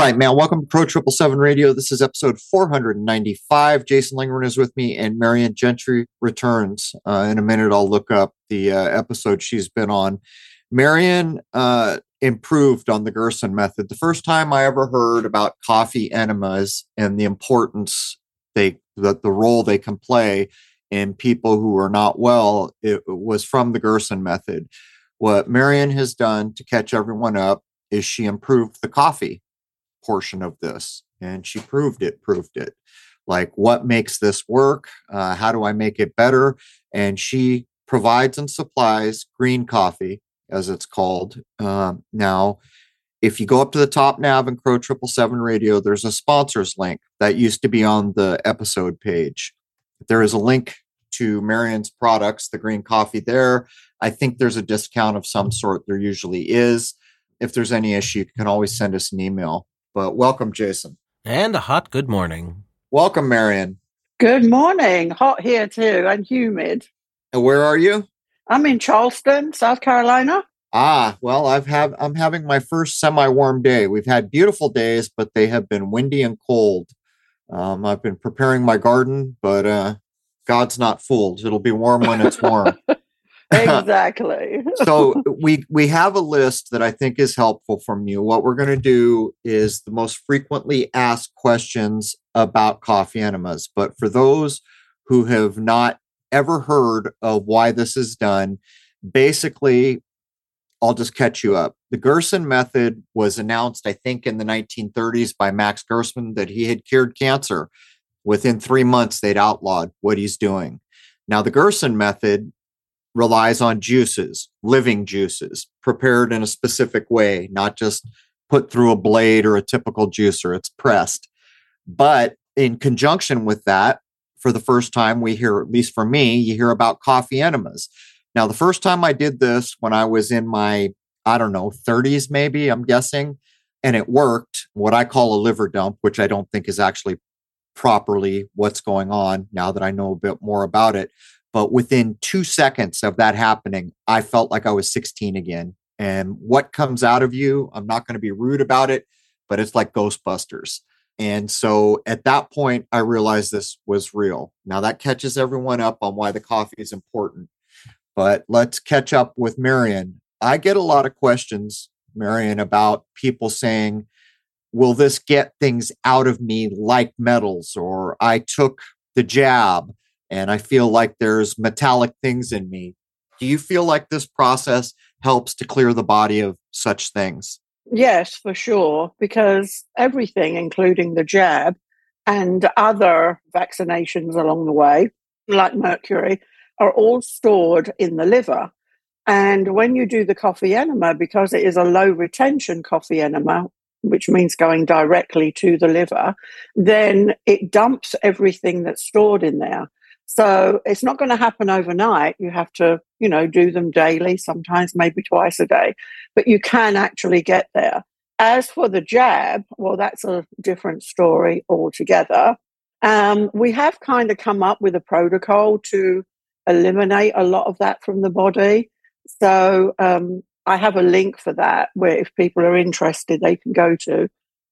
right, man. Welcome to Crow Triple Seven Radio. This is episode 495. Jason Lingren is with me, and Marion Gentry returns. Uh, in a minute, I'll look up the uh, episode she's been on. Marion uh, improved on the Gerson method. The first time I ever heard about coffee enemas and the importance they that the role they can play in people who are not well, it was from the Gerson method. What Marion has done to catch everyone up is she improved the coffee portion of this, and she proved it. Proved it. Like what makes this work? Uh, how do I make it better? And she provides and supplies green coffee as it's called. Um, now, if you go up to the top nav in Crow Triple Seven Radio, there's a sponsors link that used to be on the episode page. There is a link to Marion's products, the green coffee there. I think there's a discount of some sort. There usually is. If there's any issue, you can always send us an email. But welcome, Jason. And a hot good morning. Welcome, Marion. Good morning. Hot here too and humid. And where are you? I'm in Charleston, South Carolina. Ah, well, I've have I'm having my first semi-warm day. We've had beautiful days, but they have been windy and cold. Um, I've been preparing my garden, but uh, God's not fooled. It'll be warm when it's warm. exactly. so we we have a list that I think is helpful from you. What we're going to do is the most frequently asked questions about coffee enemas. But for those who have not ever heard of why this is done, basically, I'll just catch you up. The Gerson method was announced, I think, in the 1930s by Max Gerson that he had cured cancer. Within three months, they'd outlawed what he's doing. Now, the Gerson method relies on juices, living juices, prepared in a specific way, not just put through a blade or a typical juicer. It's pressed. But in conjunction with that, for the first time, we hear, at least for me, you hear about coffee enemas. Now, the first time I did this when I was in my, I don't know, 30s, maybe, I'm guessing, and it worked, what I call a liver dump, which I don't think is actually properly what's going on now that I know a bit more about it. But within two seconds of that happening, I felt like I was 16 again. And what comes out of you, I'm not going to be rude about it, but it's like Ghostbusters. And so at that point, I realized this was real. Now that catches everyone up on why the coffee is important. But let's catch up with Marion. I get a lot of questions, Marion, about people saying, Will this get things out of me like metals? Or I took the jab and I feel like there's metallic things in me. Do you feel like this process helps to clear the body of such things? Yes, for sure, because everything, including the jab and other vaccinations along the way, like mercury, are all stored in the liver. And when you do the coffee enema, because it is a low retention coffee enema, which means going directly to the liver, then it dumps everything that's stored in there. So it's not going to happen overnight. You have to, you know, do them daily, sometimes maybe twice a day, but you can actually get there. As for the jab, well, that's a different story altogether. Um, we have kind of come up with a protocol to eliminate a lot of that from the body. So um, I have a link for that where if people are interested, they can go to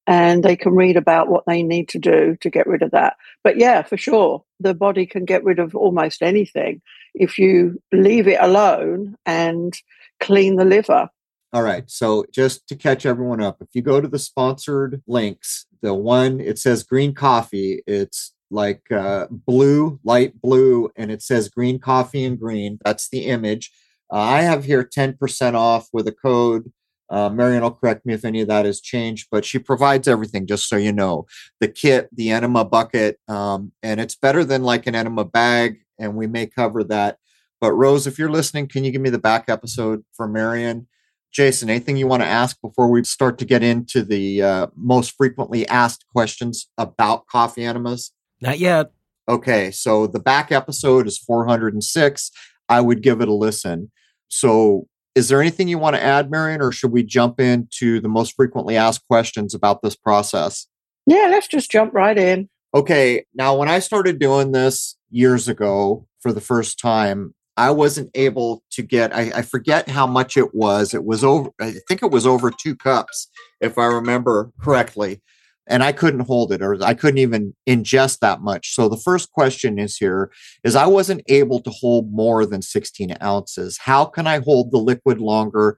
and they can read about what they need to do to get rid of that. But yeah, for sure, the body can get rid of almost anything if you leave it alone and clean the liver. All right. So just to catch everyone up, if you go to the sponsored links, the one it says green coffee, it's like uh, blue, light blue, and it says green coffee and green. That's the image. Uh, I have here 10% off with a code uh, Marion will correct me if any of that has changed, but she provides everything, just so you know the kit, the enema bucket, um, and it's better than like an enema bag. And we may cover that. But Rose, if you're listening, can you give me the back episode for Marion? Jason, anything you want to ask before we start to get into the uh, most frequently asked questions about coffee enemas? Not yet. Okay, so the back episode is 406. I would give it a listen. So is there anything you want to add, Marion, or should we jump into the most frequently asked questions about this process? Yeah, let's just jump right in. Okay. Now, when I started doing this years ago for the first time, I wasn't able to get, I, I, forget how much it was. It was over, I think it was over two cups, if I remember correctly. And I couldn't hold it or I couldn't even ingest that much. So the first question is here is I wasn't able to hold more than 16 ounces. How can I hold the liquid longer?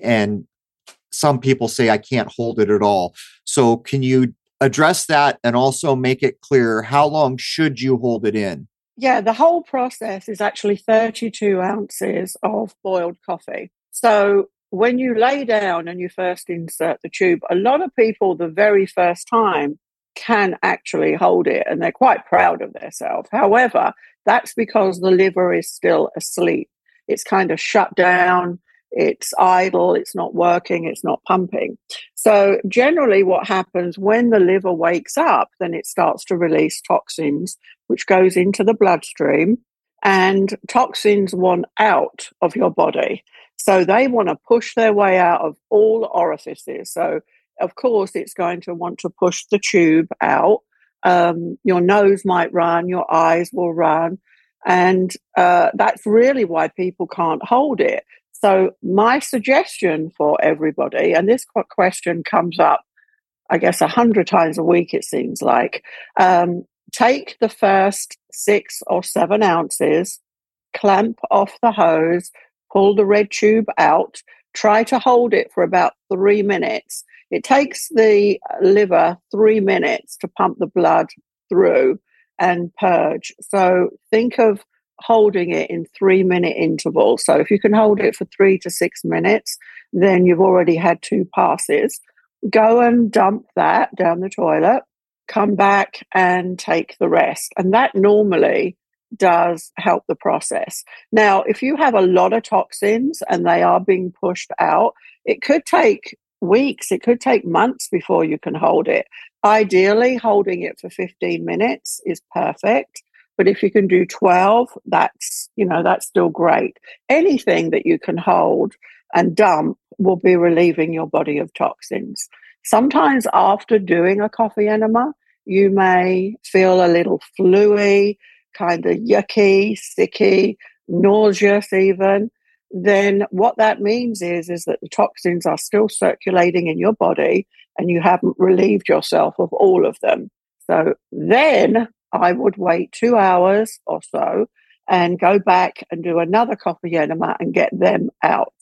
And some people say I can't hold it at all. So can you address that and also make it clear how long should you hold it in? Yeah, the whole process is actually 32 ounces of boiled coffee. So when you lay down and you first insert the tube, a lot of people, the very first time, can actually hold it and they're quite proud of themselves. However, that's because the liver is still asleep. It's kind of shut down it's idle, it's not working, it's not pumping. So, generally, what happens when the liver wakes up, then it starts to release toxins, which goes into the bloodstream, and toxins want out of your body. So, they want to push their way out of all orifices. So, of course, it's going to want to push the tube out. Um, your nose might run, your eyes will run. And uh, that's really why people can't hold it. So, my suggestion for everybody, and this question comes up, I guess, a hundred times a week, it seems like, um, take the first six or seven ounces, clamp off the hose, pull the red tube out, try to hold it for about three minutes. It takes the uh, liver three minutes to pump the blood through and purge. So, think of holding it in three minute intervals. So if you can hold it for three to six minutes, then you've already had two passes. Go and dump that down the toilet, come back and take the rest. And that normally does help the process. Now, if you have a lot of toxins and they are being pushed out, it could take weeks, it could take months before you can hold it. Ideally, holding it for 15 minutes is perfect. But if you can do 12, that's, you know, that's still great. Anything that you can hold and dump will be relieving your body of toxins. Sometimes after doing a coffee enema, you may feel a little fluey, kind of yucky, sticky, nauseous even. Then what that means is is that the toxins are still circulating in your body and you haven't relieved yourself of all of them. So then I would wait two hours or so and go back and do another coffee enema and get them out.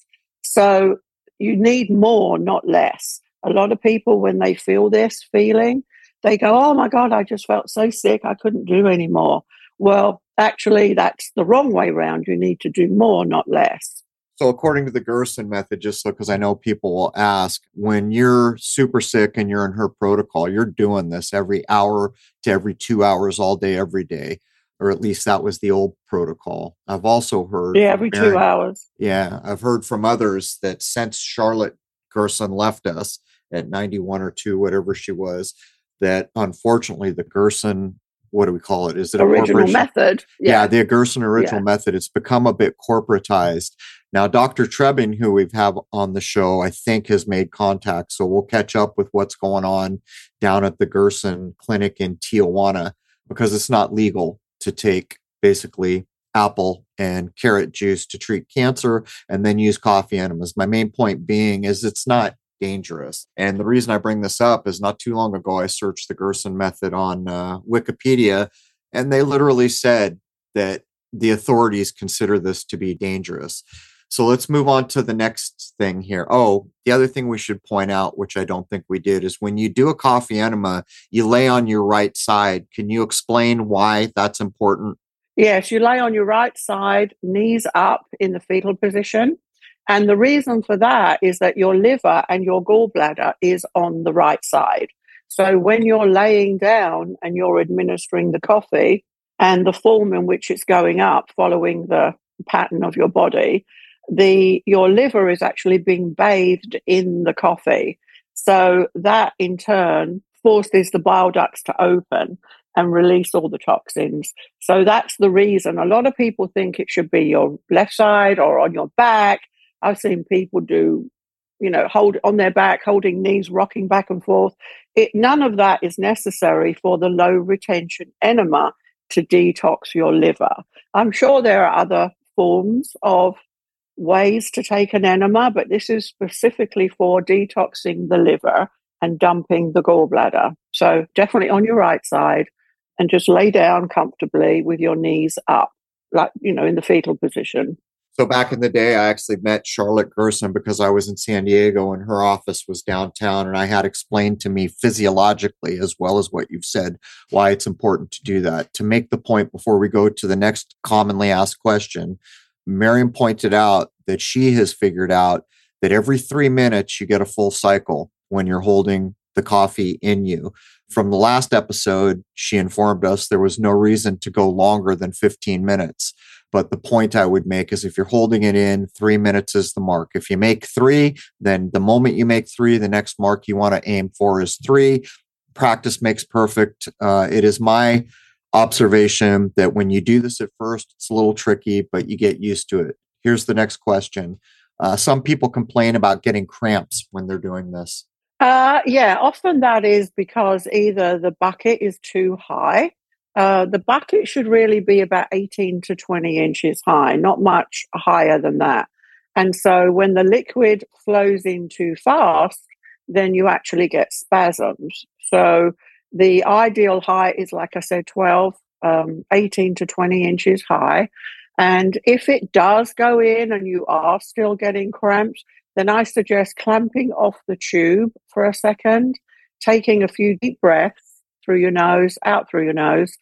So you need more, not less. A lot of people, when they feel this feeling, they go, Oh my God, I just felt so sick, I couldn't do anymore. Well, actually, that's the wrong way around. You need to do more, not less. So, according to the Gerson method, just so because I know people will ask, when you're super sick and you're in her protocol, you're doing this every hour to every two hours all day, every day, or at least that was the old protocol. I've also heard. Yeah, every two hours. Yeah, I've heard from others that since Charlotte Gerson left us at 91 or 2, whatever she was, that unfortunately the Gerson what do we call it? Is it original method? Yeah. yeah. the Gerson original yeah. method. It's become a bit corporatized. Now, Dr. Trebin, who we've have on the show, I think has made contact. So we'll catch up with what's going on down at the Gerson clinic in Tijuana because it's not legal to take basically apple and carrot juice to treat cancer and then use coffee enemas. My main point being is it's not dangerous. And the reason I bring this up is not too long ago, I searched the Gerson method on uh, Wikipedia, and they literally said that the authorities consider this to be dangerous. So let's move on to the next thing here. Oh, the other thing we should point out, which I don't think we did, is when you do a coffee enema, you lay on your right side. Can you explain why that's important? Yes, you lay on your right side, knees up in the fetal position. And the reason for that is that your liver and your gallbladder is on the right side. So when you're laying down and you're administering the coffee and the form in which it's going up following the pattern of your body, the your liver is actually being bathed in the coffee. So that in turn forces the bile ducts to open and release all the toxins. So that's the reason. A lot of people think it should be your left side or on your back. I've seen people do, you know, hold on their back, holding knees, rocking back and forth. It, none of that is necessary for the low retention enema to detox your liver. I'm sure there are other forms of ways to take an enema, but this is specifically for detoxing the liver and dumping the gallbladder. So definitely on your right side and just lay down comfortably with your knees up, like, you know, in the fetal position. So back in the day, I actually met Charlotte Gerson because I was in San Diego and her office was downtown. And I had explained to me physiologically, as well as what you've said, why it's important to do that. To make the point before we go to the next commonly asked question, Miriam pointed out that she has figured out that every three minutes you get a full cycle when you're holding the coffee in you. From the last episode, she informed us there was no reason to go longer than 15 minutes. But the point I would make is if you're holding it in, three minutes is the mark. If you make three, then the moment you make three, the next mark you want to aim for is three. Practice makes perfect. Uh, it is my observation that when you do this at first, it's a little tricky, but you get used to it. Here's the next question. Uh, some people complain about getting cramps when they're doing this. Uh, yeah, often that is because either the bucket is too high uh, the bucket should really be about 18 to 20 inches high, not much higher than that. And so when the liquid flows in too fast, then you actually get spasms. So the ideal height is, like I said, 12, um, 18 to 20 inches high. And if it does go in and you are still getting cramps, then I suggest clamping off the tube for a second, taking a few deep breaths through your nose, out through your nose,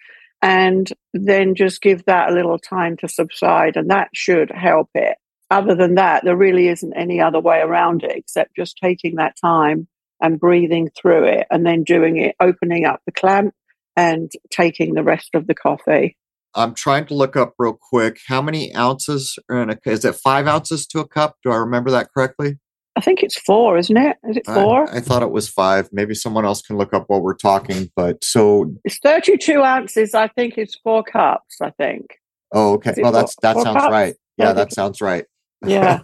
and then just give that a little time to subside, and that should help it. Other than that, there really isn't any other way around it except just taking that time and breathing through it, and then doing it, opening up the clamp and taking the rest of the coffee. I'm trying to look up real quick. How many ounces are in a? Is it five ounces to a cup? Do I remember that correctly? I think it's four, isn't it? Is it four? I, I, thought it was five. Maybe someone else can look up what we're talking. But so it's thirty-two ounces. I think it's four cups. I think. Oh, okay. Well, that's that sounds cups? right. Yeah, that sounds right. Yeah.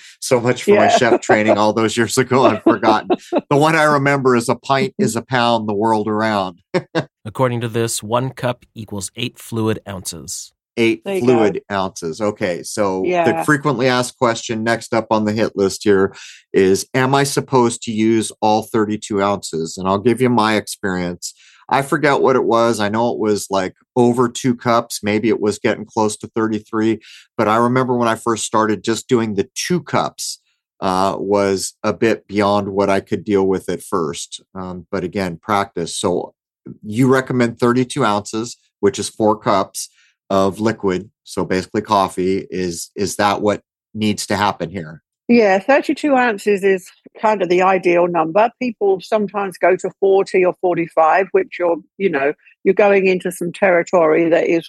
so much for yeah. my chef training all those years ago. I've forgotten. the one I remember is a pint is a pound the world around. According to this, one cup equals eight fluid ounces eight fluid go. ounces. Okay. So yeah. the frequently asked question next up on the hit list here is Am I supposed to use all 32 ounces? And I'll give you my experience. I forget what it was. I know it was like over two cups. Maybe it was getting close to 33. But I remember when I first started, just doing the two cups uh, was a bit beyond what I could deal with at first. Um, but again, practice. So you recommend 32 ounces, which is four cups of liquid, so basically coffee, is is that what needs to happen here? Yeah, 32 ounces is kind of the ideal number. People sometimes go to 40 or 45, which you're, you know, you're going into some territory that is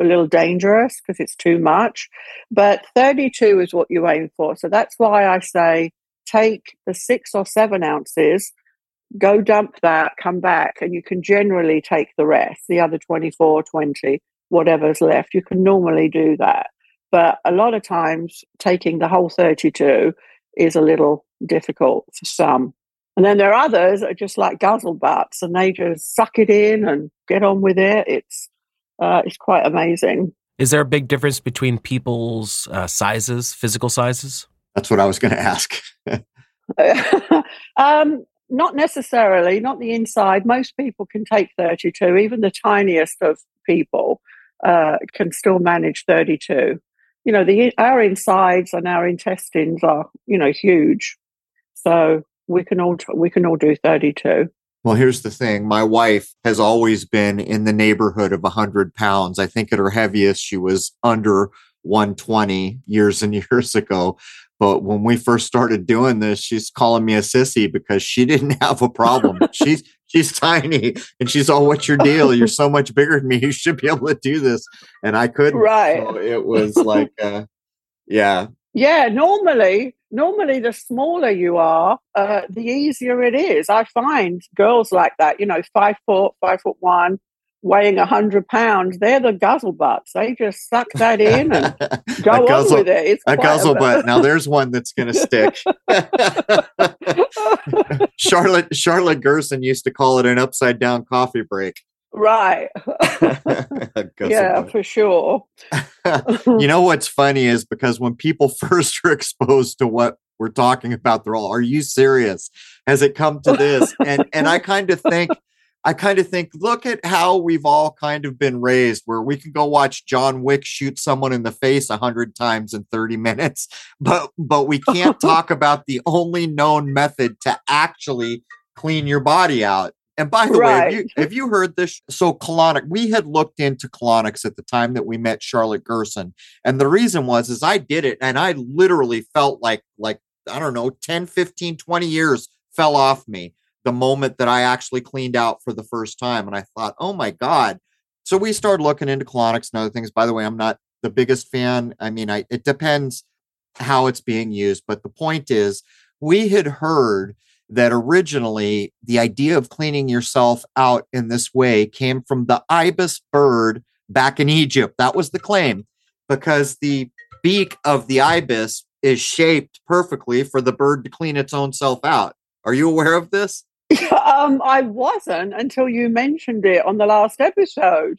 a little dangerous because it's too much. But 32 is what you aim for. So that's why I say take the six or seven ounces, go dump that, come back, and you can generally take the rest, the other 24, 20 whatever's left. You can normally do that. But a lot of times, taking the whole 32 is a little difficult for some. And then there are others that are just like guzzle butts and they just suck it in and get on with it. It's, uh, it's quite amazing. Is there a big difference between people's uh, sizes, physical sizes? That's what I was going to ask. um, not necessarily, not the inside. Most people can take 32, even the tiniest of people uh, can still manage 32. You know, the our insides and our intestines are, you know, huge. So we can all we can all do 32. Well, here's the thing. My wife has always been in the neighborhood of 100 pounds. I think at her heaviest, she was under 120 years and years ago. But when we first started doing this, she's calling me a sissy because she didn't have a problem. she's she's tiny and she's all, "What's your deal? You're so much bigger than me. You should be able to do this." And I couldn't. Right. So it was like, uh, yeah. Yeah. Normally, normally, the smaller you are, uh, the easier it is. I find girls like that. You know, five foot, five foot one, weighing a hundred pounds, they're the guzzle butts. They just suck that in and go guzzle, on with it. It's a guzzle a butt. Now there's one that's going to stick. Charlotte Charlotte Gerson used to call it an upside down coffee break. Right. yeah, for sure. you know what's funny is because when people first are exposed to what we're talking about, they're all, "Are you serious? Has it come to this?" and and I kind of think I kind of think, look at how we've all kind of been raised, where we can go watch John Wick shoot someone in the face a hundred times in 30 minutes, but but we can't talk about the only known method to actually clean your body out. And by the right. way, have you, have you, heard this? So colonic, we had looked into colonics at the time that we met Charlotte Gerson. And the reason was, is I did it and I literally felt like, like, I don't know, 10, 15, 20 years fell off me the moment that I actually cleaned out for the first time. And I thought, oh my God. So we started looking into colonics and other things. By the way, I'm not the biggest fan. I mean, I it depends how it's being used. But the point is, we had heard that originally the idea of cleaning yourself out in this way came from the ibis bird back in Egypt. That was the claim because the beak of the ibis is shaped perfectly for the bird to clean its own self out. Are you aware of this? um, I wasn't until you mentioned it on the last episode.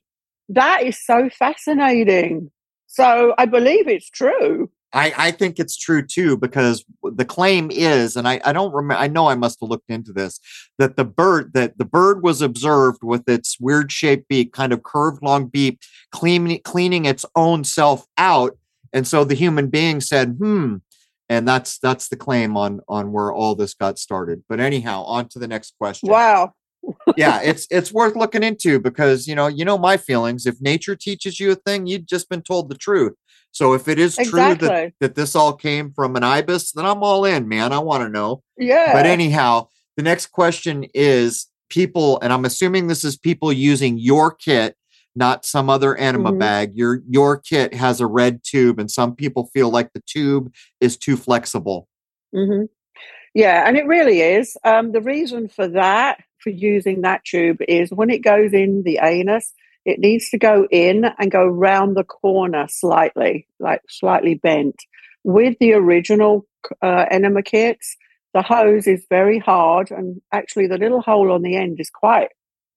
That is so fascinating. So I believe it's true. I, I think it's true too because the claim is, and I, I don't remember. I know I must have looked into this that the bird that the bird was observed with its weird shaped beak, kind of curved long beak, cleaning cleaning its own self out, and so the human being said, "Hmm, and that's that's the claim on on where all this got started. But anyhow on to the next question. Wow. Yeah it's it's worth looking into because you know you know my feelings. If nature teaches you a thing you've just been told the truth. So if it is exactly. true that, that this all came from an ibis then i'm all in man. I want to know yeah. but anyhow the next question is people and i'm assuming this is people using your kit not some other enema mm-hmm. bag. Your your kit has a red tube, and some people feel like the tube is too flexible. Mm-hmm. Yeah, and it really is. Um, the reason for that, for using that tube, is when it goes in the anus, it needs to go in and go round the corner slightly, like slightly bent. With the original uh, enema kits, the hose is very hard, and actually, the little hole on the end is quite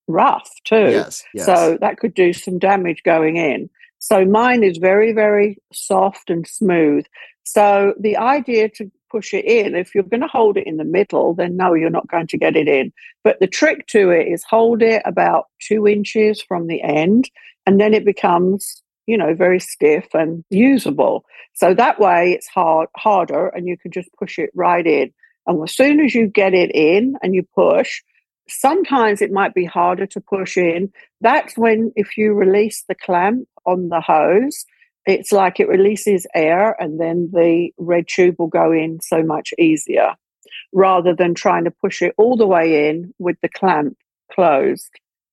rough too. Yes, yes. So that could do some damage going in. So mine is very, very soft and smooth. So the idea to push it in, if you're going to hold it in the middle, then no, you're not going to get it in. But the trick to it is hold it about two inches from the end, and then it becomes, you know, very stiff and usable. So that way it's hard harder and you can just push it right in. And as soon as you get it in and you push, Sometimes it might be harder to push in. That's when, if you release the clamp on the hose, it's like it releases air and then the red tube will go in so much easier rather than trying to push it all the way in with the clamp closed.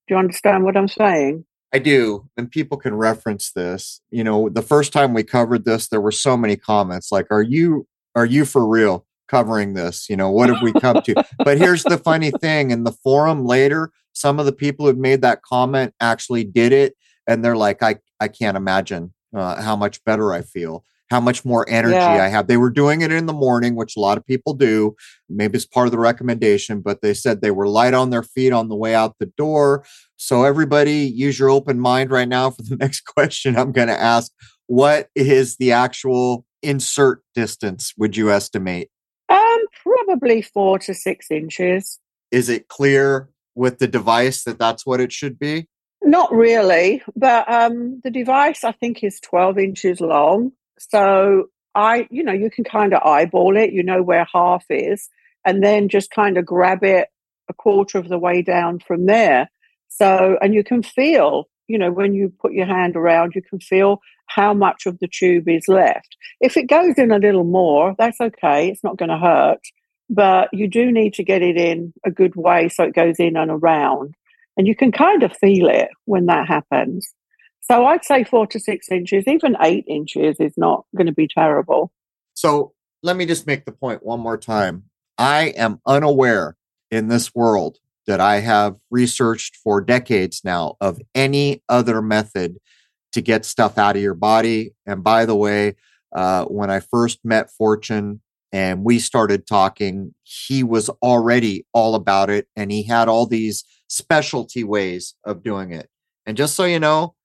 Do you understand what I'm saying? I do. And people can reference this. You know, the first time we covered this, there were so many comments like, are you, are you for real? Covering this? You know, what have we come to? but here's the funny thing in the forum later, some of the people who made that comment actually did it. And they're like, I, I can't imagine uh, how much better I feel, how much more energy yeah. I have. They were doing it in the morning, which a lot of people do. Maybe it's part of the recommendation, but they said they were light on their feet on the way out the door. So, everybody, use your open mind right now for the next question I'm going to ask. What is the actual insert distance, would you estimate? Probably four to six inches. Is it clear with the device that that's what it should be? Not really, but um, the device I think is 12 inches long. So I, you know, you can kind of eyeball it, you know where half is, and then just kind of grab it a quarter of the way down from there. So, and you can feel, you know, when you put your hand around, you can feel how much of the tube is left. If it goes in a little more, that's okay. It's not going to hurt. But you do need to get it in a good way so it goes in and around. And you can kind of feel it when that happens. So I'd say four to six inches, even eight inches is not going to be terrible. So let me just make the point one more time. I am unaware in this world that I have researched for decades now of any other method to get stuff out of your body. And by the way, uh, when I first met Fortune, and we started talking, he was already all about it and he had all these specialty ways of doing it. And just so you know,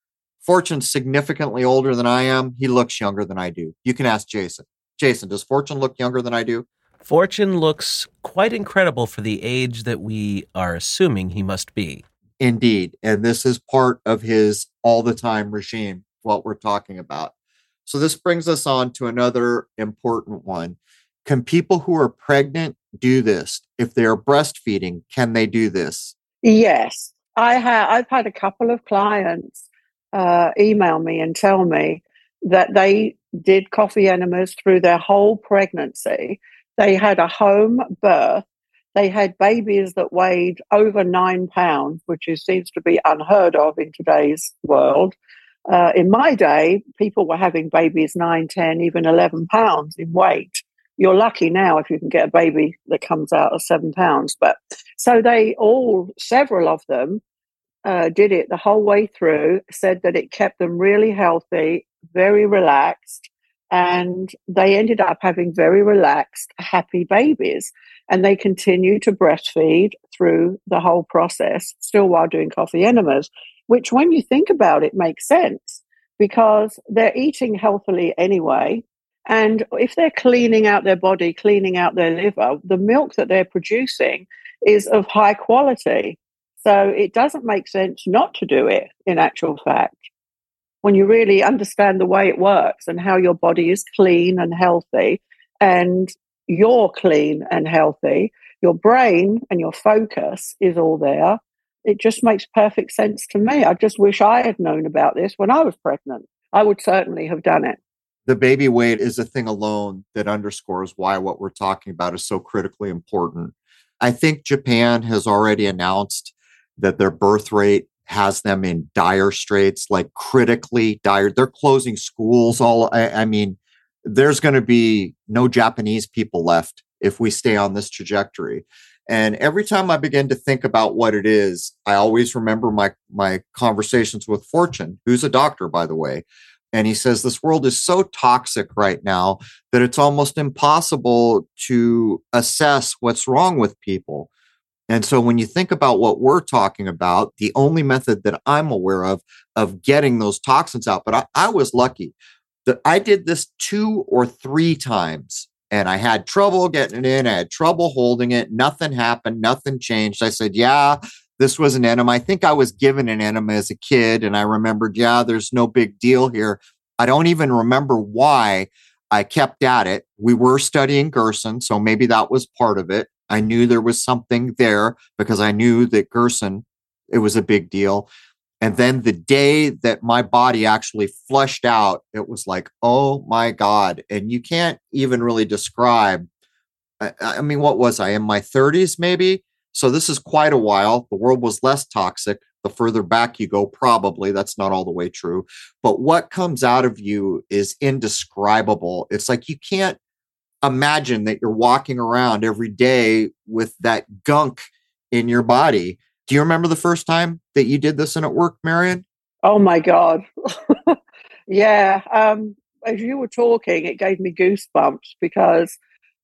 Fortune's significantly older than I am. He looks younger than I do. You can ask Jason. Jason, does Fortune look younger than I do? Fortune looks quite incredible for the age that we are assuming he must be. Indeed. And this is part of his all the time regime, what we're talking about. So, this brings us on to another important one. Can people who are pregnant do this? If they're breastfeeding, can they do this? Yes. I have I've had a couple of clients uh, email me and tell me that they did coffee enemas through their whole pregnancy. They had a home birth. They had babies that weighed over nine pounds, which is, seems to be unheard of in today's world. Uh, in my day, people were having babies nine, ten, even 11 pounds in weight. You're lucky now if you can get a baby that comes out of seven pounds. But so they all, several of them, uh, did it the whole way through, said that it kept them really healthy, very relaxed, and they ended up having very relaxed, happy babies. And they continue to breastfeed through the whole process, still while doing coffee enemas, which, when you think about it, makes sense because they're eating healthily anyway. And if they're cleaning out their body, cleaning out their liver, the milk that they're producing is of high quality. So it doesn't make sense not to do it in actual fact. When you really understand the way it works and how your body is clean and healthy, and you're clean and healthy, your brain and your focus is all there. It just makes perfect sense to me. I just wish I had known about this when I was pregnant. I would certainly have done it. The baby weight is a thing alone that underscores why what we're talking about is so critically important. I think Japan has already announced that their birth rate has them in dire straits, like critically dire. They're closing schools. All I, I mean, there's going to be no Japanese people left if we stay on this trajectory. And every time I begin to think about what it is, I always remember my my conversations with Fortune, who's a doctor, by the way. And he says this world is so toxic right now that it's almost impossible to assess what's wrong with people. And so when you think about what we're talking about, the only method that I'm aware of of getting those toxins out, but I, I was lucky that I did this two or three times and I had trouble getting it in. I had trouble holding it. Nothing happened. Nothing changed. I said, yeah, this was an enema. I think I was given an enema as a kid. And I remembered, yeah, there's no big deal here. I don't even remember why I kept at it. We were studying Gerson, so maybe that was part of it. I knew there was something there because I knew that Gerson, it was a big deal. And then the day that my body actually flushed out, it was like, oh my God. And you can't even really describe. I, I mean, what was I in my 30s, maybe? So this is quite a while. The world was less toxic. The further back you go, probably that's not all the way true. But what comes out of you is indescribable. It's like you can't imagine that you're walking around every day with that gunk in your body. Do you remember the first time that you did this and it worked, Marion? Oh my God. yeah. Um, as you were talking, it gave me goosebumps because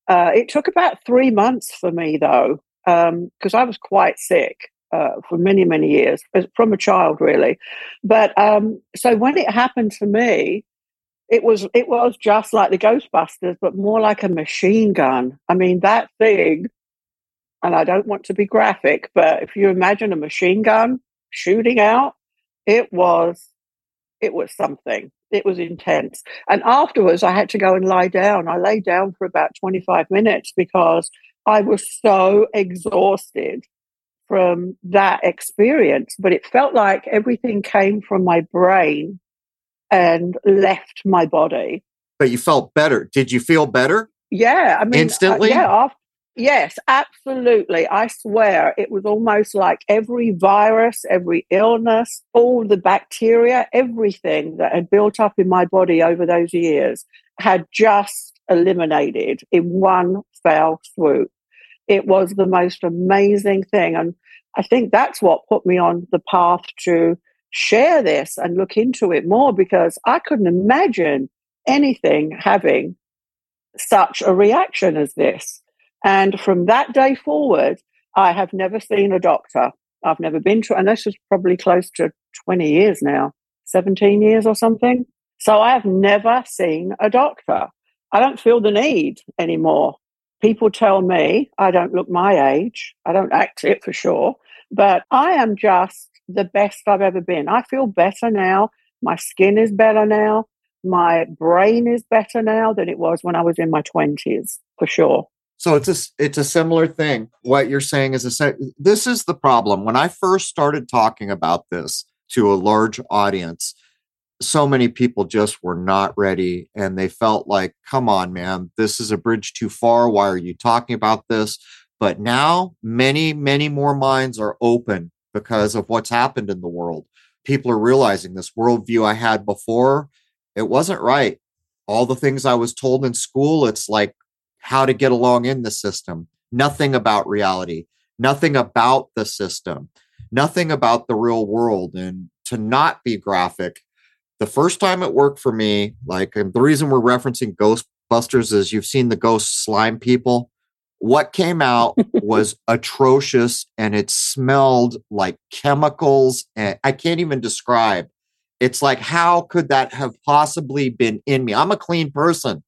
uh, it took about three months for me, though, because um, I was quite sick. Uh, for many many years from a child really but um, so when it happened to me it was it was just like the Ghostbusters, but more like a machine gun. I mean, that thing, and I don't want to be graphic, but if you imagine a machine gun shooting out, it was it was something. It was intense. And afterwards I had to go and lie down. I lay down for about 25 minutes because I was so exhausted from that experience. But it felt like everything came from my brain and left my body. But you felt better. Did you feel better? Yeah, I mean, uh, instantly. Uh, yeah, after, yes, absolutely. I swear, it was almost like every virus, every illness, all the bacteria, everything that had built up in my body over those years had just eliminated in one fell swoop. It was the most amazing thing, and I think that's what put me on the path to share this and look into it more because I couldn't imagine anything having such a reaction as this. And from that day forward, I have never seen a doctor. I've never been to, and this is probably close to 20 years now, 17 years or something. So I have never seen a doctor. I don't feel the need anymore. People tell me I don't look my age. I don't act it for sure, but I am just the best I've ever been. I feel better now. My skin is better now. My brain is better now than it was when I was in my 20s, for sure. So it's a it's a similar thing. What you're saying is a this is the problem. When I first started talking about this to a large audience, so many people just were not ready and they felt like, come on, man, this is a bridge too far. Why are you talking about this? But now many, many more minds are open because of what's happened in the world. People are realizing this worldview I had before, it wasn't right. All the things I was told in school, it's like how to get along in the system, nothing about reality, nothing about the system, nothing about the real world. And to not be graphic, the first time it worked for me, like the reason we're referencing Ghostbusters is you've seen the ghost slime people. What came out was atrocious and it smelled like chemicals. And I can't even describe. It's like, how could that have possibly been in me? I'm a clean person.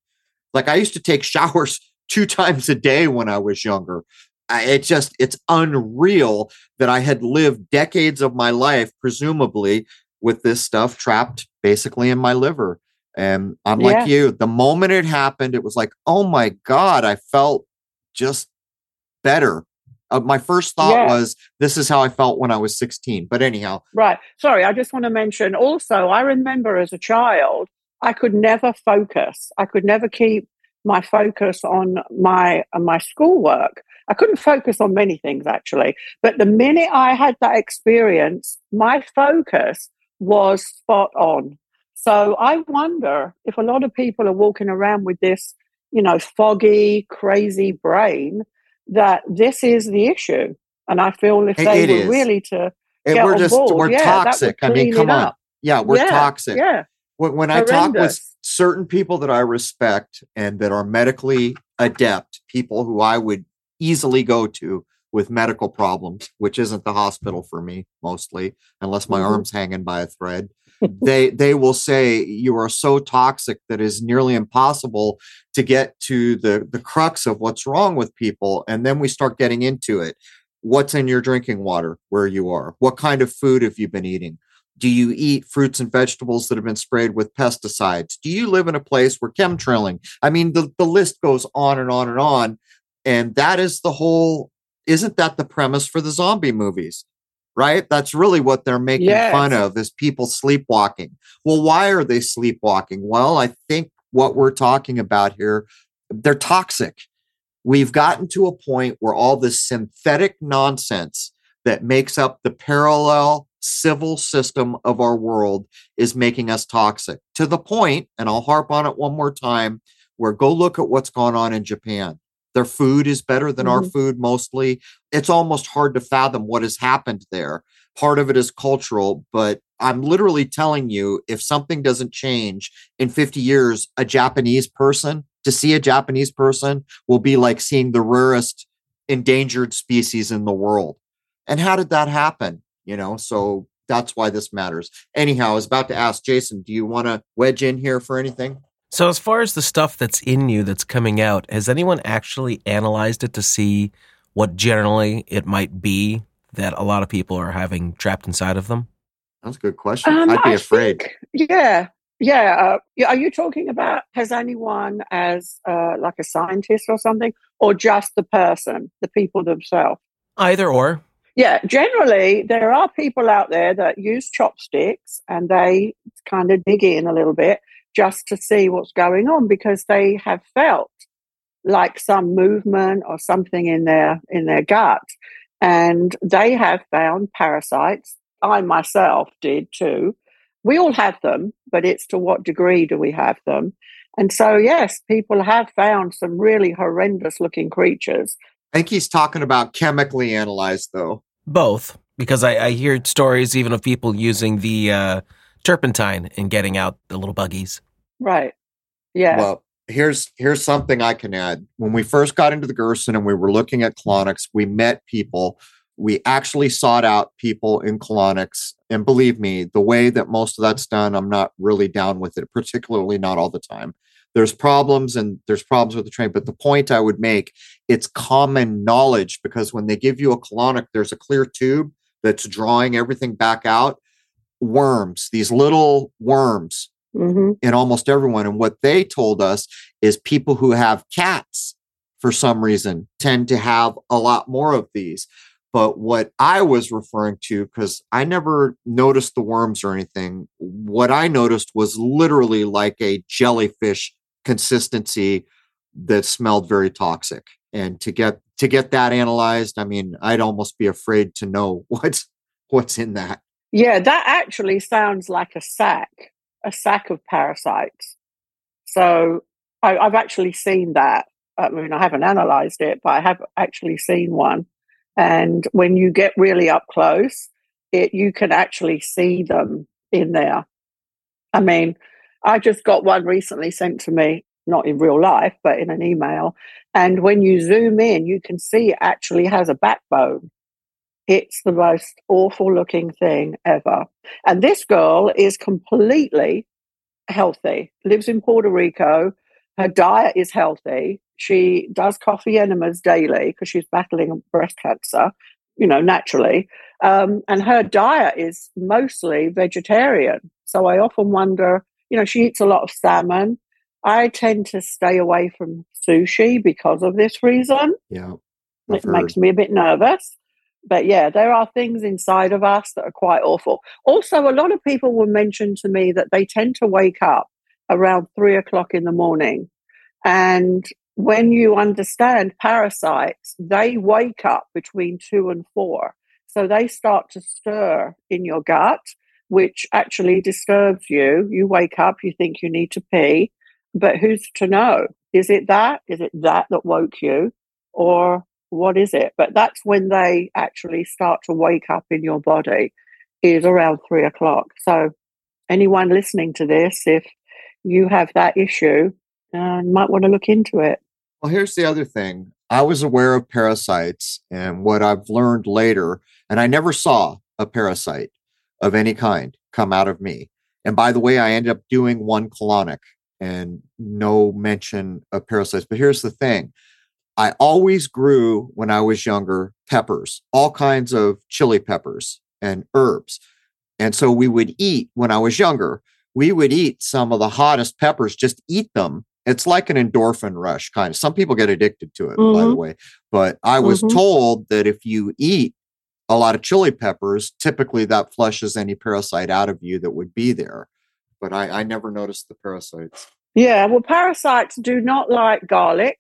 Like I used to take showers two times a day when I was younger. It just, it's unreal that I had lived decades of my life, presumably, with this stuff trapped basically in my liver. And I'm yeah. like you, the moment it happened, it was like, oh my God, I felt just better. Uh, my first thought yeah. was, this is how I felt when I was 16. But anyhow. Right. Sorry, I just want to mention also, I remember as a child, I could never focus. I could never keep my focus on my on my schoolwork. I couldn't focus on many things actually, but the minute I had that experience, my focus was spot on. So I wonder if a lot of people are walking around with this, you know, foggy, crazy brain, that this is the issue. And I feel if they it were is. really to and get we're on just board, we're yeah, toxic. I mean, come on. Yeah, we're yeah, toxic. Yeah. When, when I talk with certain people that I respect and that are medically adept, people who I would easily go to with medical problems, which isn't the hospital for me mostly, unless my mm-hmm. arm's hanging by a thread. they they will say you are so toxic that is nearly impossible to get to the the crux of what's wrong with people and then we start getting into it what's in your drinking water where you are what kind of food have you been eating do you eat fruits and vegetables that have been sprayed with pesticides? Do you live in a place where chemtrailing? I mean, the, the list goes on and on and on. And that is the whole, isn't that the premise for the zombie movies? Right? That's really what they're making yes. fun of is people sleepwalking. Well, why are they sleepwalking? Well, I think what we're talking about here, they're toxic. We've gotten to a point where all this synthetic nonsense that makes up the parallel civil system of our world is making us toxic to the point, and I'll harp on it one more time, where go look at what's gone on in Japan. Their food is better than mm-hmm. our food mostly. It's almost hard to fathom what has happened there. Part of it is cultural, but I'm literally telling you if something doesn't change in 50 years, a Japanese person, to see a Japanese person will be like seeing the rarest endangered species in the world. And how did that happen? you know so that's why this matters anyhow i was about to ask jason do you want to wedge in here for anything so as far as the stuff that's in you that's coming out has anyone actually analyzed it to see what generally it might be that a lot of people are having trapped inside of them? That's a good question. Um, i'd be I afraid. think, yeah yeah uh, are you talking about has anyone as uh, like a scientist or something or just the person the people themselves? Either or. Yeah, generally, there are people out there that use chopsticks and they kind of dig in a little bit just to see what's going on because they have felt like some movement or something in their in their gut. And they have found parasites. I myself did too. We all have them but it's to what degree do we have them? And so yes people have found some really horrendous looking creatures. I think he's talking about chemically analyzed, though. Both, because I, I hear stories even of people using the uh, turpentine and getting out the little buggies. Right. Yeah. Well, here's here's something I can add. When we first got into the Gerson and we were looking at colonics, we met people. We actually sought out people in colonics, and believe me, the way that most of that's done, I'm not really down with it, particularly not all the time. There's problems and there's problems with the train, but the point I would make, it's common knowledge because when they give you a colonic, there's a clear tube that's drawing everything back out. Worms, these little worms hmm in almost everyone. And what they told us is people who have cats for some reason tend to have a lot more of these. But what I was referring to, because I never noticed the worms or anything, what I noticed was literally like a jellyfish consistency that smelled very toxic. And to get to get that analyzed, I mean, I'd almost be afraid to know what's what's in that. Yeah, that actually sounds like a sack, a sack of parasites. So I, I've actually seen that. I mean, I haven't analyzed it, but I have actually seen one. And when you get really up close, it you can actually see them in there. I mean, I just got one recently sent to me, not in real life, but in an email. And when you zoom in, you can see it actually has a backbone. It's the most awful looking thing ever. And this girl is completely healthy, lives in Puerto Rico. Her diet is healthy. She does coffee enemas daily because she's battling breast cancer, you know, naturally. Um, and her diet is mostly vegetarian. So I often wonder, you know, she eats a lot of salmon. I tend to stay away from sushi because of this reason. Yeah. I've It makes me a bit nervous. But yeah, there are things inside of us that are quite awful. Also, a lot of people will mention to me that they tend to wake up around three o'clock in the morning. And when you understand parasites, they wake up between two and four. So they start to stir in your gut, which actually disturbs you. You wake up, you think you need to pee, but who's to know? Is it that? Is it that that woke you? Or what is it? But that's when they actually start to wake up in your body, is around three o'clock. So, anyone listening to this, if you have that issue, uh, you might want to look into it. Well, here's the other thing. I was aware of parasites, and what I've learned later, and I never saw a parasite of any kind come out of me. And by the way, I ended up doing one colonic and no mention of parasites. But here's the thing I always grew when I was younger peppers, all kinds of chili peppers and herbs. And so we would eat when I was younger, we would eat some of the hottest peppers, just eat them. It's like an endorphin rush kind of. Some people get addicted to it, by the Mhm. way. But I was Mhm. told that if you eat a lot of chili peppers, typically that flushes any parasite out of you that would be there. But I, I never noticed the parasites. Yeah, well, parasites do not like garlic.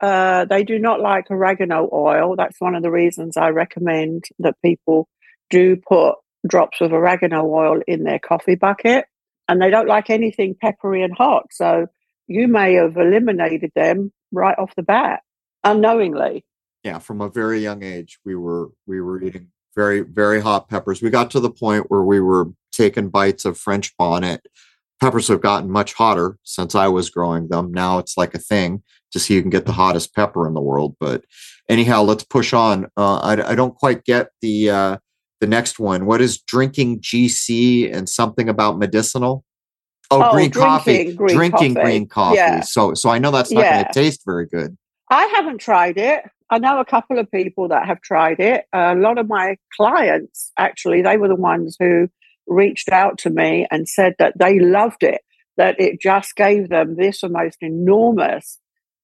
Uh, they do not like oregano oil. That's one of the reasons I recommend that people do put drops of oregano oil in their coffee bucket. And they don't like anything peppery and hot. So you may have eliminated them right off the bat unknowingly. yeah from a very young age we were we were eating very very hot peppers we got to the point where we were taking bites of french bonnet peppers have gotten much hotter since i was growing them now it's like a thing to see you can get the hottest pepper in the world but anyhow let's push on uh, I, I don't quite get the uh, the next one what is drinking gc and something about medicinal oh, Oh, green coffee drinking green drinking coffee. green coffee Yeah. so so i know that's not going to taste very good I haven't tried it. I know a couple of people that have tried it. a lot of my clients, actually, they were the ones who reached out to me and said that they loved it, that it just gave them this almost enormous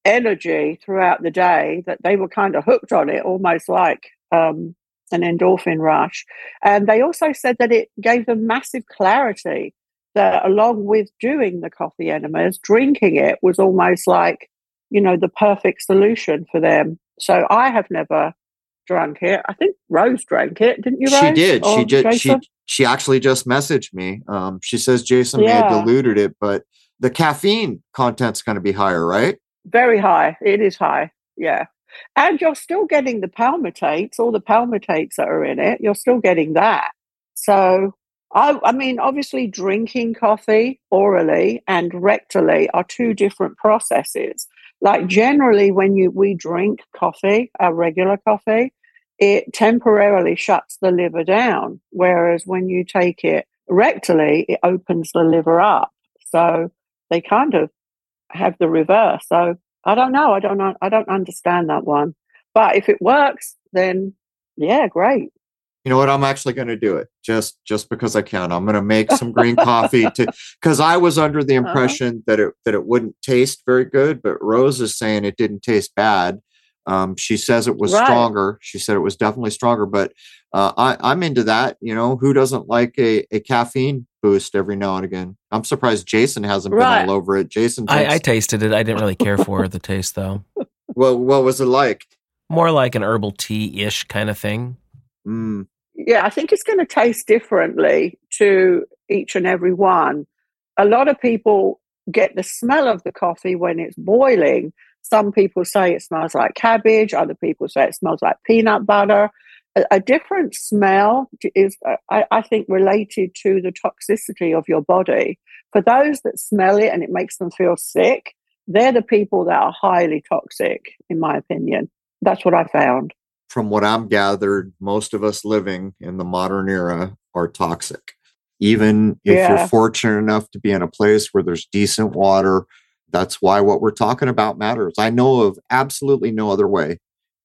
energy throughout the day, that they were kind of hooked on it, almost like um, an endorphin rush. And they also said that it gave them massive clarity, that along with doing the coffee enemas, drinking it was almost like you know, the perfect solution for them. So I have never drunk it. I think Rose drank it, didn't you, Rose? she did she did she Jason? she actually just messaged me um she says jason may have diluted it but the caffeine content's going to be higher right Very high. It is high. Yeah. And you're still getting the palmitates, all the palmitates that are in it. You're still getting that. So I, I mean, obviously, drinking coffee orally and rectally are two different processes. Like generally, when you we drink coffee, our regular coffee, it temporarily shuts the liver down. Whereas when you take it rectally, it opens the liver up. So they kind of have the reverse. So I don't know. I don't know. I don't understand that one. But if it works, then yeah, great. You know what? I'm actually going to do it just just because I can. I'm going to make some green coffee to because I was under the uh-huh. impression uh-huh. that it that it wouldn't taste very good, but Rose is saying it didn't taste bad. Um, she says it was right. stronger. She said it was definitely stronger, but uh, I, am into that. You know, who doesn't like a, a caffeine boost every now and again? I'm surprised Jason hasn't right. been all over it. Jason, I, I, tasted it. I didn't really care for the taste though. Well, what was it like? More like an herbal tea ish kind of thing. Mm. Yeah, I think it's going to taste differently to each and every one. A lot of people get the smell of the coffee when it's boiling some people say it smells like cabbage, other people say it smells like peanut butter. A, a different smell is, uh, I, I think, related to the toxicity of your body. For those that smell it and it makes them feel sick, they're the people that are highly toxic, in my opinion. That's what I found. From what I'm gathered, most of us living in the modern era are toxic. Even if yeah. you're fortunate enough to be in a place where there's decent water, that's why what we're talking about matters. I know of absolutely no other way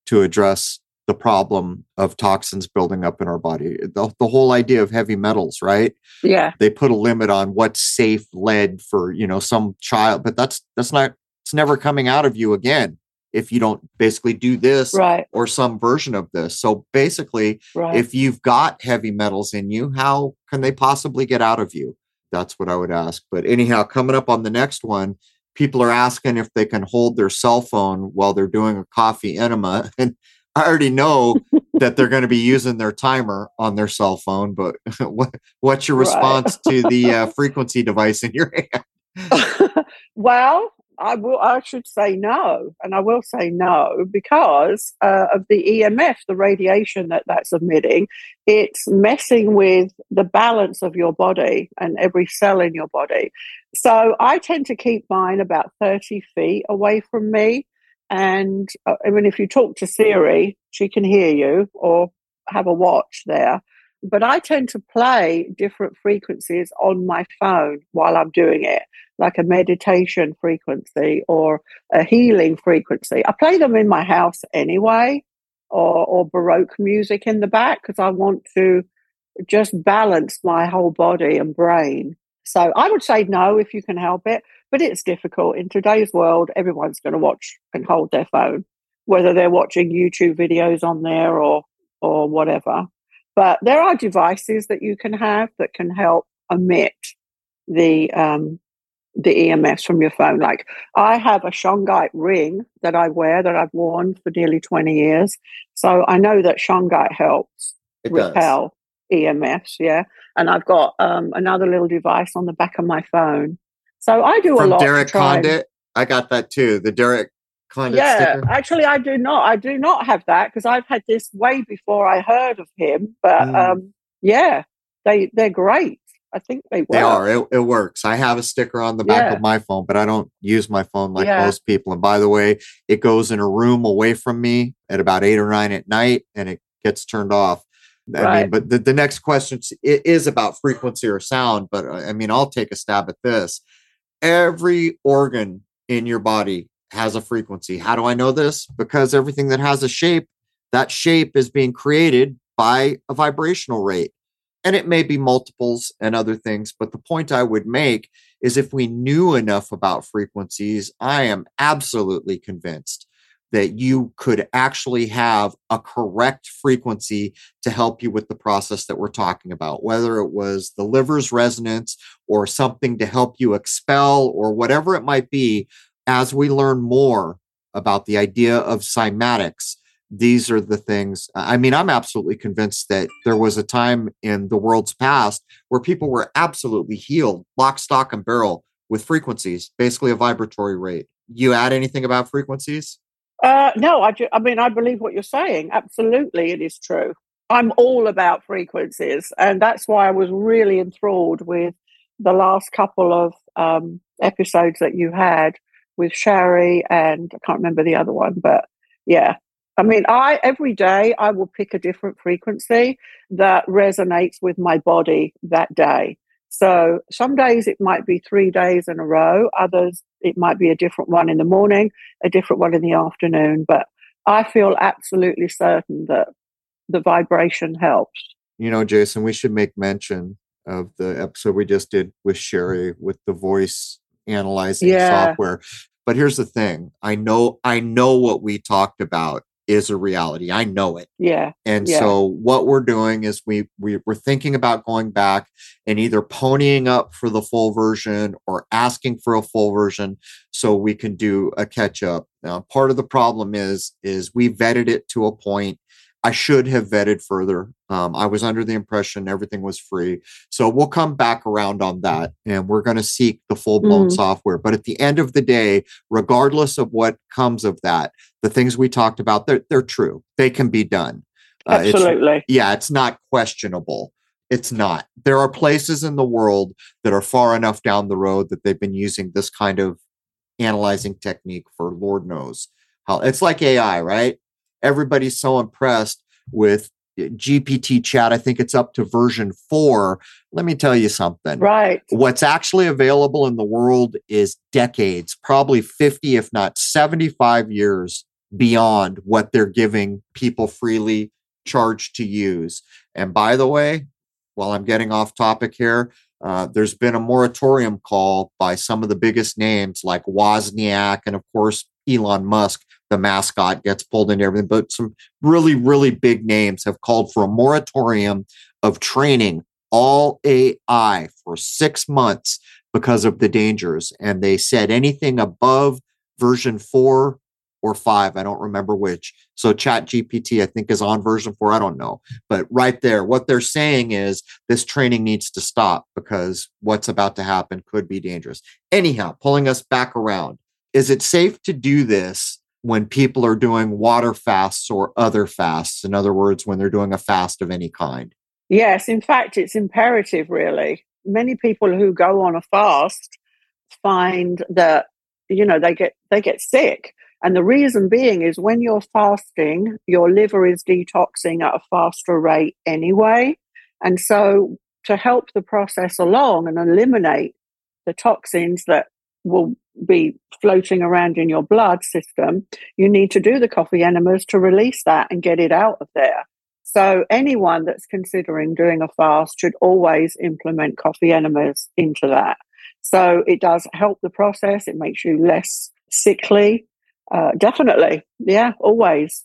to address the problem of toxins building up in our body. The, the whole idea of heavy metals, right? Yeah. They put a limit on what's safe lead for, you know, some child, but that's that's not it's never coming out of you again if you don't basically do this right. or some version of this. So basically, right. if you've got heavy metals in you, how can they possibly get out of you? That's what I would ask. But anyhow, coming up on the next one, people are asking if they can hold their cell phone while they're doing a coffee enema. And I already know that they're going to be using their timer on their cell phone, but what, what's your response right. to the uh, frequency device in your hand? well, I will. I should say no, and I will say no because uh, of the EMF, the radiation that that's emitting. It's messing with the balance of your body and every cell in your body. So I tend to keep mine about thirty feet away from me. And uh, I mean, if you talk to Siri, she can hear you, or have a watch there but I tend to play different frequencies on my phone while I'm doing it, like a meditation frequency or a healing frequency. I play them in my house anyway, or, or Baroque music in the back because I want to just balance my whole body and brain. So I would say no if you can help it, but it's difficult. In today's world, everyone's going to watch and hold their phone, whether they're watching YouTube videos on there or or whatever. But there are devices that you can have that can help emit the um, the EMFs from your phone. Like I have a shungite ring that I wear that I've worn for nearly 20 years. So I know that shungite helps it repel does. EMFs. Yeah. And I've got um, another little device on the back of my phone. So I do From a lot. Derek Condit. I got that too. The Derek Condit. yeah sticker? actually i do not i do not have that because i've had this way before i heard of him but mm. um yeah they they're great i think they work. they are it, it works i have a sticker on the back yeah. of my phone but i don't use my phone like yeah. most people and by the way it goes in a room away from me at about eight or nine at night and it gets turned off I right. mean, but the, the next question is about frequency or sound. But uh, I mean, I'll take a stab at this. Every organ in your body has a frequency. How do I know this? Because everything that has a shape, that shape is being created by a vibrational rate. And it may be multiples and other things, but the point I would make is if we knew enough about frequencies, I am absolutely convinced that you could actually have a correct frequency to help you with the process that we're talking about, whether it was the liver's resonance or something to help you expel or whatever it might be as we learn more about the idea of cymatics, these are the things. I mean, I'm absolutely convinced that there was a time in the world's past where people were absolutely healed, lock, stock, and barrel with frequencies, basically a vibratory rate. You add anything about frequencies? Uh, no, I, ju- I mean, I believe what you're saying. Absolutely, it is true. I'm all about frequencies. And that's why I was really enthralled with the last couple of um, episodes that you had with Sherry and I can't remember the other one, but yeah. I mean, I every day I will pick a different frequency that resonates with my body that day. So some days it might be three days in a row, others it might be a different one in the morning, a different one in the afternoon. But I feel absolutely certain that the vibration helps. You know, Jason, we should make mention of the episode we just did with Sherry with the voice analyzing yeah. software. But here's the thing. I know I know what we talked about is a reality. I know it. Yeah. And yeah. so what we're doing is we, we we're thinking about going back and either ponying up for the full version or asking for a full version so we can do a catch up. Now, part of the problem is is we vetted it to a point I should have vetted further. Um, I was under the impression everything was free. So we'll come back around on that and we're going to seek the full blown mm. software. But at the end of the day, regardless of what comes of that, the things we talked about, they're, they're true. They can be done. Uh, Absolutely. It's, yeah, it's not questionable. It's not. There are places in the world that are far enough down the road that they've been using this kind of analyzing technique for Lord knows how. It's like AI, right? Everybody's so impressed with GPT chat. I think it's up to version four. Let me tell you something. Right. What's actually available in the world is decades, probably 50, if not 75 years beyond what they're giving people freely charged to use. And by the way, while I'm getting off topic here, uh, there's been a moratorium call by some of the biggest names like Wozniak and, of course, Elon Musk the mascot gets pulled into everything, but some really, really big names have called for a moratorium of training all AI for six months because of the dangers. And they said anything above version four or five, I don't remember which. So Chat GPT, I think, is on version four. I don't know. But right there, what they're saying is this training needs to stop because what's about to happen could be dangerous. Anyhow, pulling us back around. Is it safe to do this when people are doing water fasts or other fasts. In other words, when they're doing a fast of any kind. Yes, in fact, it's imperative, really. Many people who go on a fast find that you know they get they get sick and the reason being is when you're fasting your liver is detoxing at a faster rate anyway and so to help the process along and eliminate the toxins that will be floating around in your blood system, you need to do the coffee enemas to release that and get it out of there. So anyone that's considering doing a fast should always implement coffee enemas into that. So it does help the process. It makes you less sickly. Uh, definitely. Yeah, always.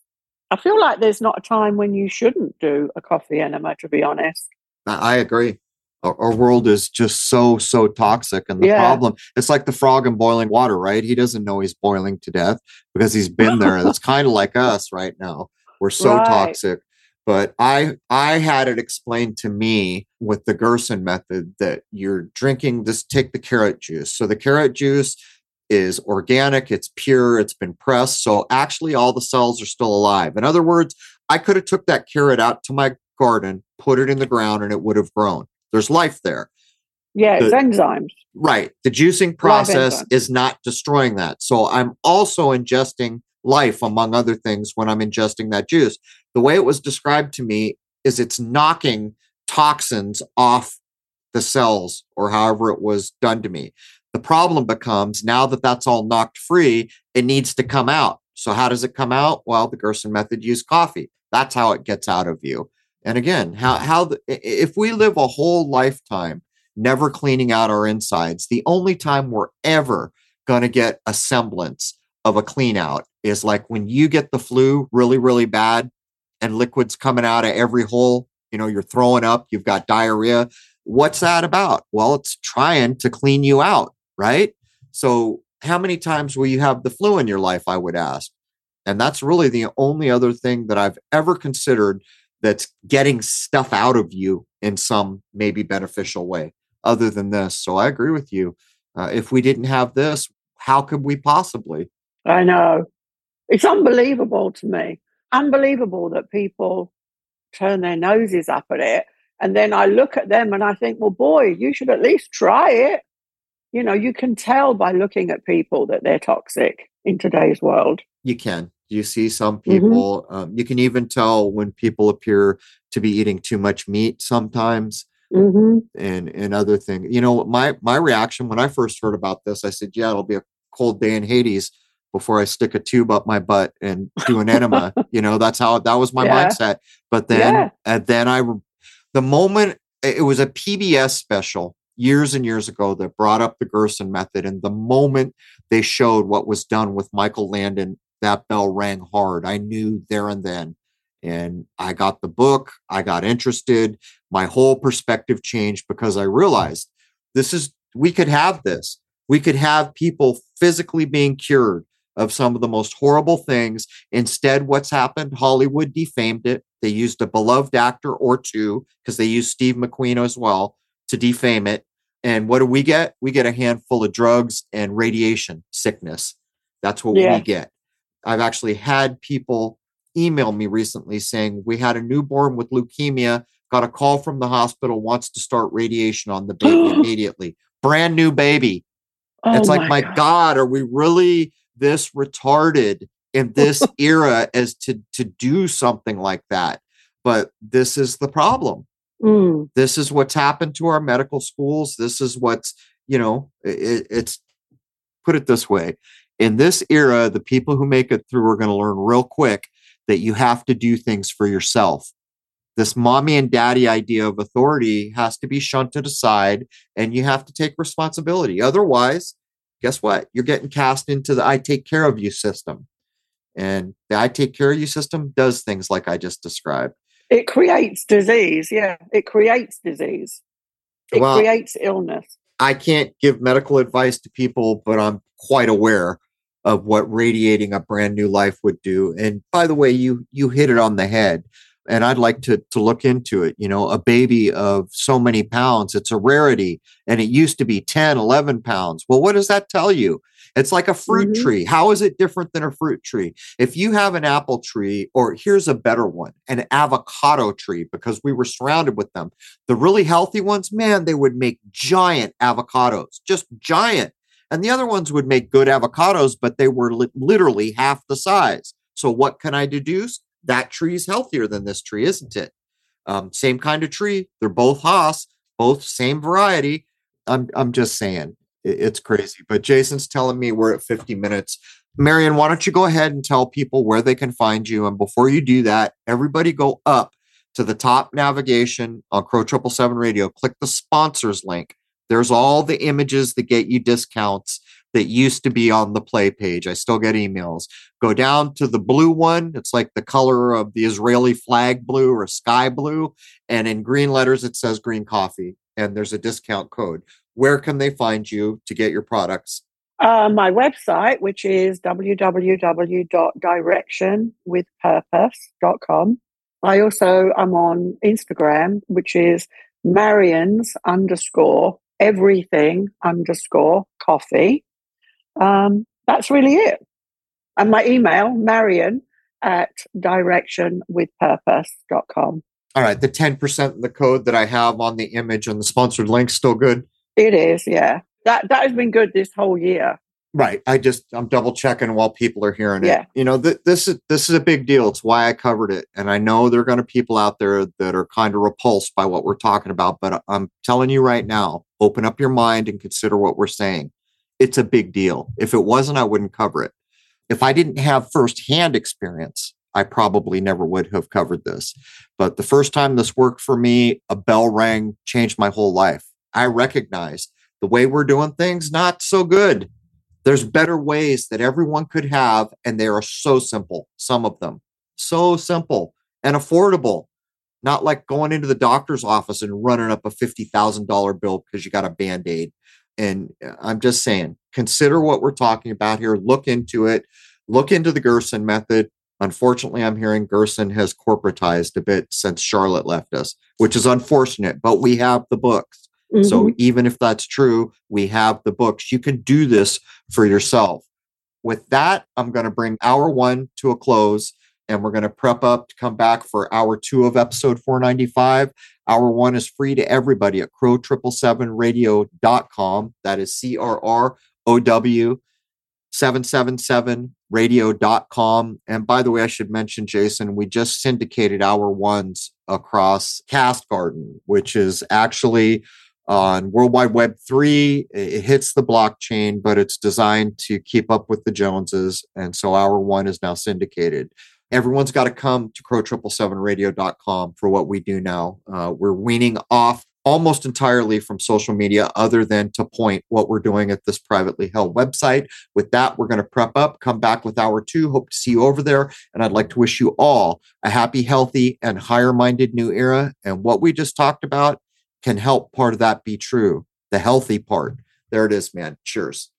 I feel like there's not a time when you shouldn't do a coffee enema, to be honest. I agree our, our world is just so so toxic and the yeah. problem it's like the frog in boiling water right? He doesn't know he's boiling to death because he's been there it's kind of like us right now. We're so right. toxic. But i i had it explained to me with the gerson method that you're drinking this take the carrot juice. So the carrot juice is organic it's pure it's been pressed so actually all the cells are still alive. In other words i could have took that carrot out to my garden put it in the ground and it would have grown there's life there. Yeah, the, it's enzymes. Right. The juicing process is not destroying that. So I'm also ingesting life, among other things, when I'm ingesting that juice. The way it was described to me is it's knocking toxins off the cells or however it was done to me. The problem becomes now that that's all knocked free, it needs to come out. So, how does it come out? Well, the Gerson method used coffee. That's how it gets out of you. And again, how how the, if we live a whole lifetime never cleaning out our insides, the only time we're ever going to get a semblance of a clean out is like when you get the flu really really bad and liquids coming out of every hole, you know, you're throwing up, you've got diarrhea. What's that about? Well, it's trying to clean you out, right? So, how many times will you have the flu in your life, I would ask? And that's really the only other thing that I've ever considered that's getting stuff out of you in some maybe beneficial way other than this. So I agree with you. Uh, if we didn't have this, how could we possibly? I know. It's unbelievable to me. Unbelievable that people turn their noses up at it. And then I look at them and I think, well, boy, you should at least try it. You know, you can tell by looking at people that they're toxic in today's world. You can. You see some mm-hmm. people, mm-hmm. um, you can even tell when people appear to be eating too much meat sometimes. Mm-hmm. And and other things, you know, my my reaction when I first heard about this, I said, "Yeah, it'll be a cold day in Hades before I stick a tube up my butt and do an enema." you know, that's how that was my yeah. mindset. But then, yeah. and then I, the moment it was a PBS special years and years ago that brought up the Gerson method, and the moment they showed what was done with Michael Landon that bell rang hard. I knew there and then. And I got the book, I got interested, my whole perspective changed because I realized this is, we could have this. We could have people physically being cured of some of the most horrible things. Instead, what's happened? Hollywood defamed it. They used a beloved actor or two because they used Steve McQueen as well to defame it. And what do we get? We get a handful of drugs and radiation sickness. That's what yeah. we get. I've actually had people email me recently saying we had a newborn with leukemia, got a call from the hospital, wants to start radiation on the baby immediately. Brand new baby. Oh it's like, my, my God. God, are we really this retarded in this era as to to do something like that? But this is the problem. Mm. This is what's happened to our medical schools. This is what's, you know, it, it's put it this way in this era, the people who make it through are going to learn real quick that you have to do things for yourself. This mommy and daddy idea of authority has to be shunted aside and you have to take responsibility. Otherwise, guess what? You're getting cast into the I take care of you system. And the I take care of you system does things like I just described. It creates disease. Yeah, it creates disease. It well, creates illness. I can't give medical advice to people, but I'm quite aware of what radiating a brand new life would do. And by the way, you you hit it on the head. And I'd like to to look into it. You know, a baby of so many pounds, it's a rarity. And it used to be 10, 11 pounds. Well, what does that tell you? It's like a fruit mm-hmm. tree. How is it different than a fruit tree? If you have an apple tree, or here's a better one, an avocado tree, because we were surrounded with them. The really healthy ones, man, they would make giant avocados, just giant. And the other ones would make good avocados, but they were li- literally half the size. So what can I deduce? That tree is healthier than this tree, isn't it? Um, same kind of tree. They're both Hass, both same variety. I'm I'm just saying it's crazy. But Jason's telling me we're at 50 minutes. Marion, why don't you go ahead and tell people where they can find you? And before you do that, everybody go up to the top navigation on Crow Triple Seven Radio. Click the sponsors link. There's all the images that get you discounts that used to be on the play page. I still get emails. Go down to the blue one. It's like the color of the Israeli flag blue or sky blue. And in green letters, it says green coffee. And there's a discount code. Where can they find you to get your products? Uh, my website, which is www.directionwithpurpose.com. I also am on Instagram, which is Marion's underscore everything underscore coffee. Um, that's really it. And my email, Marion at directionwithpurpose.com. All right. The 10% the code that I have on the image and the sponsored link still good? It is, yeah. That that has been good this whole year. Right. I just I'm double checking while people are hearing yeah. it. You know, th- this is this is a big deal. It's why I covered it, and I know there are going to people out there that are kind of repulsed by what we're talking about. But I'm telling you right now, open up your mind and consider what we're saying. It's a big deal. If it wasn't, I wouldn't cover it. If I didn't have firsthand experience, I probably never would have covered this. But the first time this worked for me, a bell rang, changed my whole life. I recognized the way we're doing things not so good there's better ways that everyone could have, and they are so simple, some of them. So simple and affordable. Not like going into the doctor's office and running up a $50,000 bill because you got a band aid. And uh, I'm just saying, consider what we're talking about here. Look into it. Look into the Gerson method. Unfortunately, I'm hearing Gerson has corporatized a bit since Charlotte left us, which is unfortunate, but we have the books. Mm-hmm. So even if that's true, we have the books. You can do this for yourself. With that, I'm going to bring hour one to a close. And we're going to prep up to come back for hour two of episode 495. Hour one is free to everybody at crow777radio.com. That is C R R O W 777radio.com. And by the way, I should mention, Jason, we just syndicated hour ones across Cast Garden, which is actually on World Wide Web 3. It hits the blockchain, but it's designed to keep up with the Joneses. And so hour one is now syndicated. Everyone's got to come to crow777radio.com for what we do now. Uh, we're weaning off almost entirely from social media other than to point what we're doing at this privately held website. With that, we're going to prep up, come back with hour two. Hope to see you over there. And I'd like to wish you all a happy, healthy, and higher minded new era. And what we just talked about can help part of that be true. The healthy part. There it is, man. Cheers.